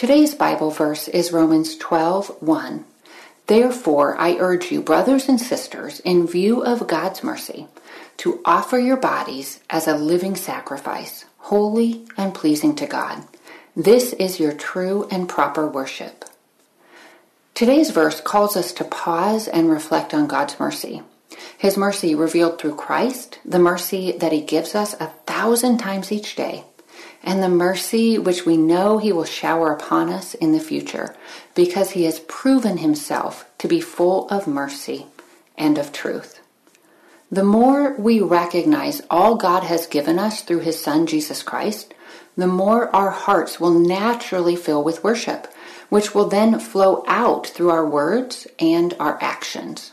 Today's Bible verse is Romans 12:1. Therefore, I urge you, brothers and sisters, in view of God's mercy, to offer your bodies as a living sacrifice, holy and pleasing to God. This is your true and proper worship. Today's verse calls us to pause and reflect on God's mercy. His mercy revealed through Christ, the mercy that he gives us a thousand times each day and the mercy which we know he will shower upon us in the future, because he has proven himself to be full of mercy and of truth. The more we recognize all God has given us through his Son, Jesus Christ, the more our hearts will naturally fill with worship, which will then flow out through our words and our actions.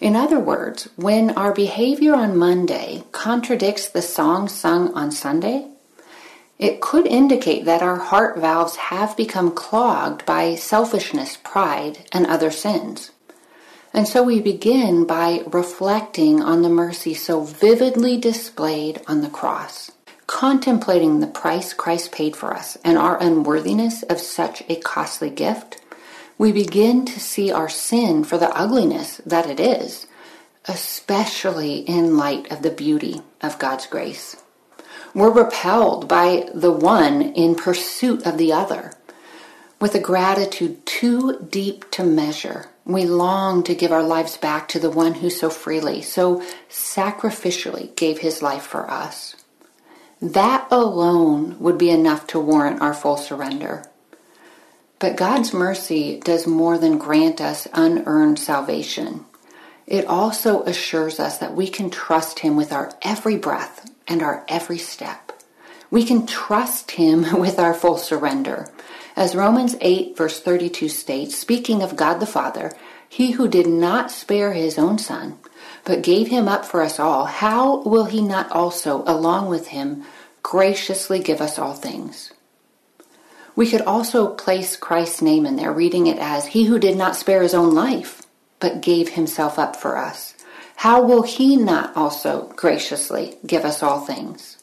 In other words, when our behavior on Monday contradicts the song sung on Sunday, it could indicate that our heart valves have become clogged by selfishness, pride, and other sins. And so we begin by reflecting on the mercy so vividly displayed on the cross, contemplating the price Christ paid for us and our unworthiness of such a costly gift. We begin to see our sin for the ugliness that it is, especially in light of the beauty of God's grace. We're repelled by the one in pursuit of the other. With a gratitude too deep to measure, we long to give our lives back to the one who so freely, so sacrificially gave his life for us. That alone would be enough to warrant our full surrender. But God's mercy does more than grant us unearned salvation. It also assures us that we can trust Him with our every breath and our every step. We can trust Him with our full surrender. As Romans 8, verse 32 states, speaking of God the Father, He who did not spare His own Son, but gave Him up for us all, how will He not also, along with Him, graciously give us all things? We could also place Christ's name in there, reading it as He who did not spare His own life, but gave Himself up for us how will he not also graciously give us all things?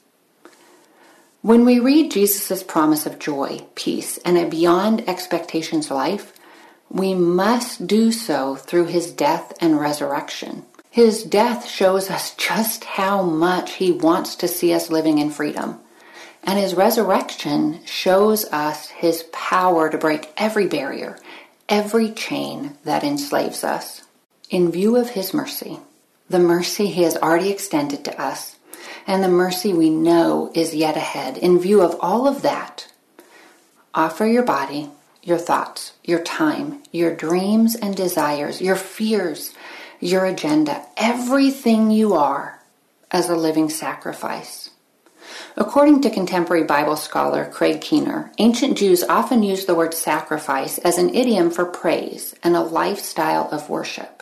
When we read Jesus' promise of joy, peace, and a beyond expectations life, we must do so through his death and resurrection. His death shows us just how much he wants to see us living in freedom. And his resurrection shows us his power to break every barrier, every chain that enslaves us. In view of his mercy, the mercy He has already extended to us, and the mercy we know is yet ahead. In view of all of that, offer your body, your thoughts, your time, your dreams and desires, your fears, your agenda, everything you are as a living sacrifice. According to contemporary Bible scholar Craig Keener, ancient Jews often used the word sacrifice as an idiom for praise and a lifestyle of worship.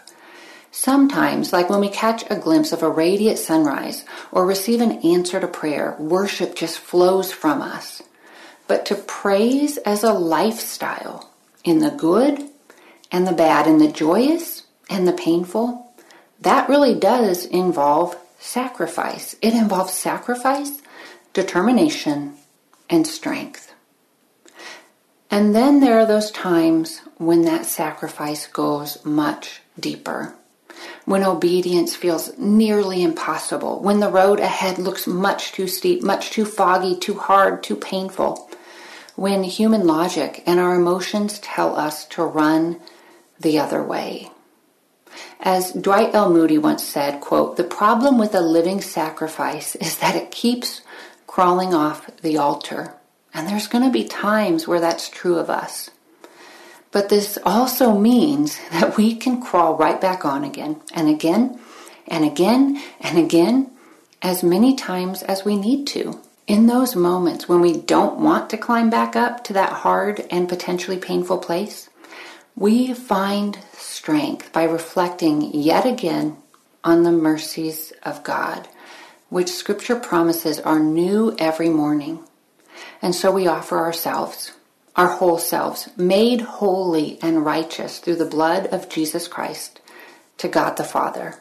Sometimes, like when we catch a glimpse of a radiant sunrise or receive an answer to prayer, worship just flows from us. But to praise as a lifestyle in the good and the bad, in the joyous and the painful, that really does involve sacrifice. It involves sacrifice, determination, and strength. And then there are those times when that sacrifice goes much deeper when obedience feels nearly impossible, when the road ahead looks much too steep, much too foggy, too hard, too painful, when human logic and our emotions tell us to run the other way. As Dwight L. Moody once said, quote, the problem with a living sacrifice is that it keeps crawling off the altar. And there's going to be times where that's true of us. But this also means that we can crawl right back on again and again and again and again as many times as we need to. In those moments when we don't want to climb back up to that hard and potentially painful place, we find strength by reflecting yet again on the mercies of God, which Scripture promises are new every morning. And so we offer ourselves our whole selves, made holy and righteous through the blood of Jesus Christ, to God the Father.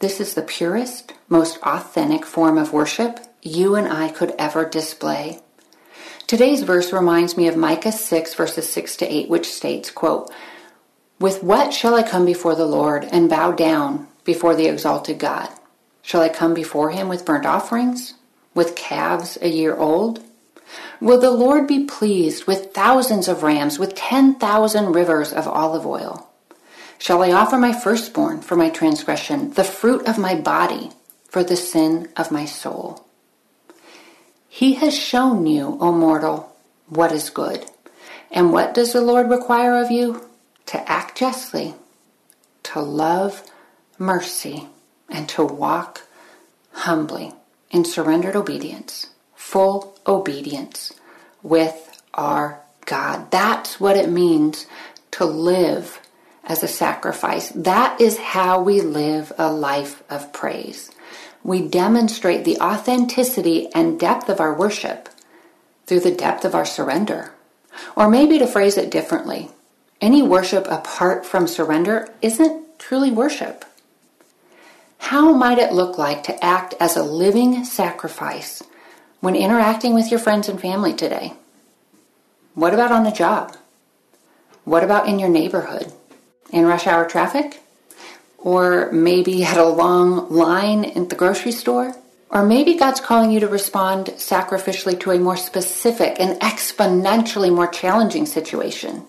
This is the purest, most authentic form of worship you and I could ever display. Today's verse reminds me of Micah 6 verses 6 to 8, which states, quote, With what shall I come before the Lord and bow down before the exalted God? Shall I come before him with burnt offerings, with calves a year old? Will the Lord be pleased with thousands of rams, with ten thousand rivers of olive oil? Shall I offer my firstborn for my transgression, the fruit of my body for the sin of my soul? He has shown you, O mortal, what is good. And what does the Lord require of you? To act justly, to love mercy, and to walk humbly in surrendered obedience full obedience with our God. That's what it means to live as a sacrifice. That is how we live a life of praise. We demonstrate the authenticity and depth of our worship through the depth of our surrender. Or maybe to phrase it differently, any worship apart from surrender isn't truly worship. How might it look like to act as a living sacrifice when interacting with your friends and family today? What about on the job? What about in your neighborhood? In rush hour traffic? Or maybe at a long line at the grocery store? Or maybe God's calling you to respond sacrificially to a more specific and exponentially more challenging situation.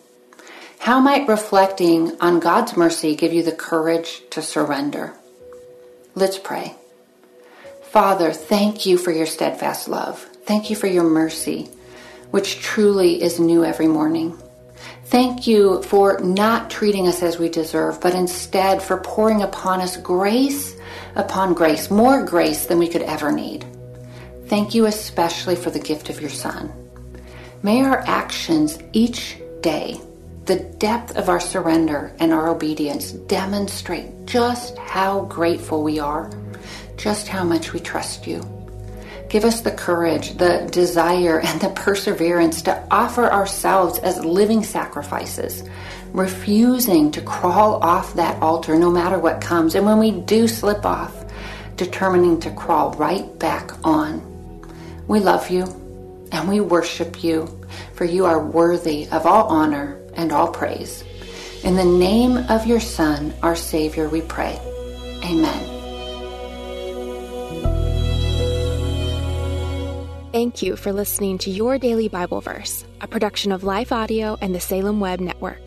How might reflecting on God's mercy give you the courage to surrender? Let's pray. Father, thank you for your steadfast love. Thank you for your mercy, which truly is new every morning. Thank you for not treating us as we deserve, but instead for pouring upon us grace upon grace, more grace than we could ever need. Thank you especially for the gift of your Son. May our actions each day, the depth of our surrender and our obedience demonstrate just how grateful we are just how much we trust you. Give us the courage, the desire, and the perseverance to offer ourselves as living sacrifices, refusing to crawl off that altar no matter what comes. And when we do slip off, determining to crawl right back on. We love you and we worship you, for you are worthy of all honor and all praise. In the name of your Son, our Savior, we pray. Amen. Thank you for listening to Your Daily Bible Verse, a production of Life Audio and the Salem Web Network.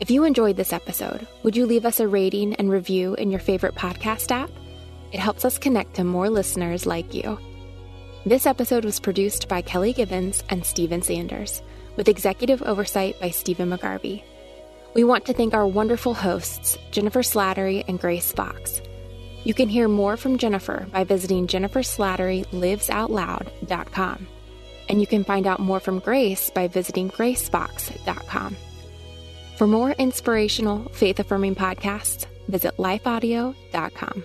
If you enjoyed this episode, would you leave us a rating and review in your favorite podcast app? It helps us connect to more listeners like you. This episode was produced by Kelly Givens and Stephen Sanders, with executive oversight by Stephen McGarvey. We want to thank our wonderful hosts, Jennifer Slattery and Grace Fox. You can hear more from Jennifer by visiting jenniferslatterylivesoutloud.com. And you can find out more from Grace by visiting gracefox.com. For more inspirational, faith affirming podcasts, visit lifeaudio.com.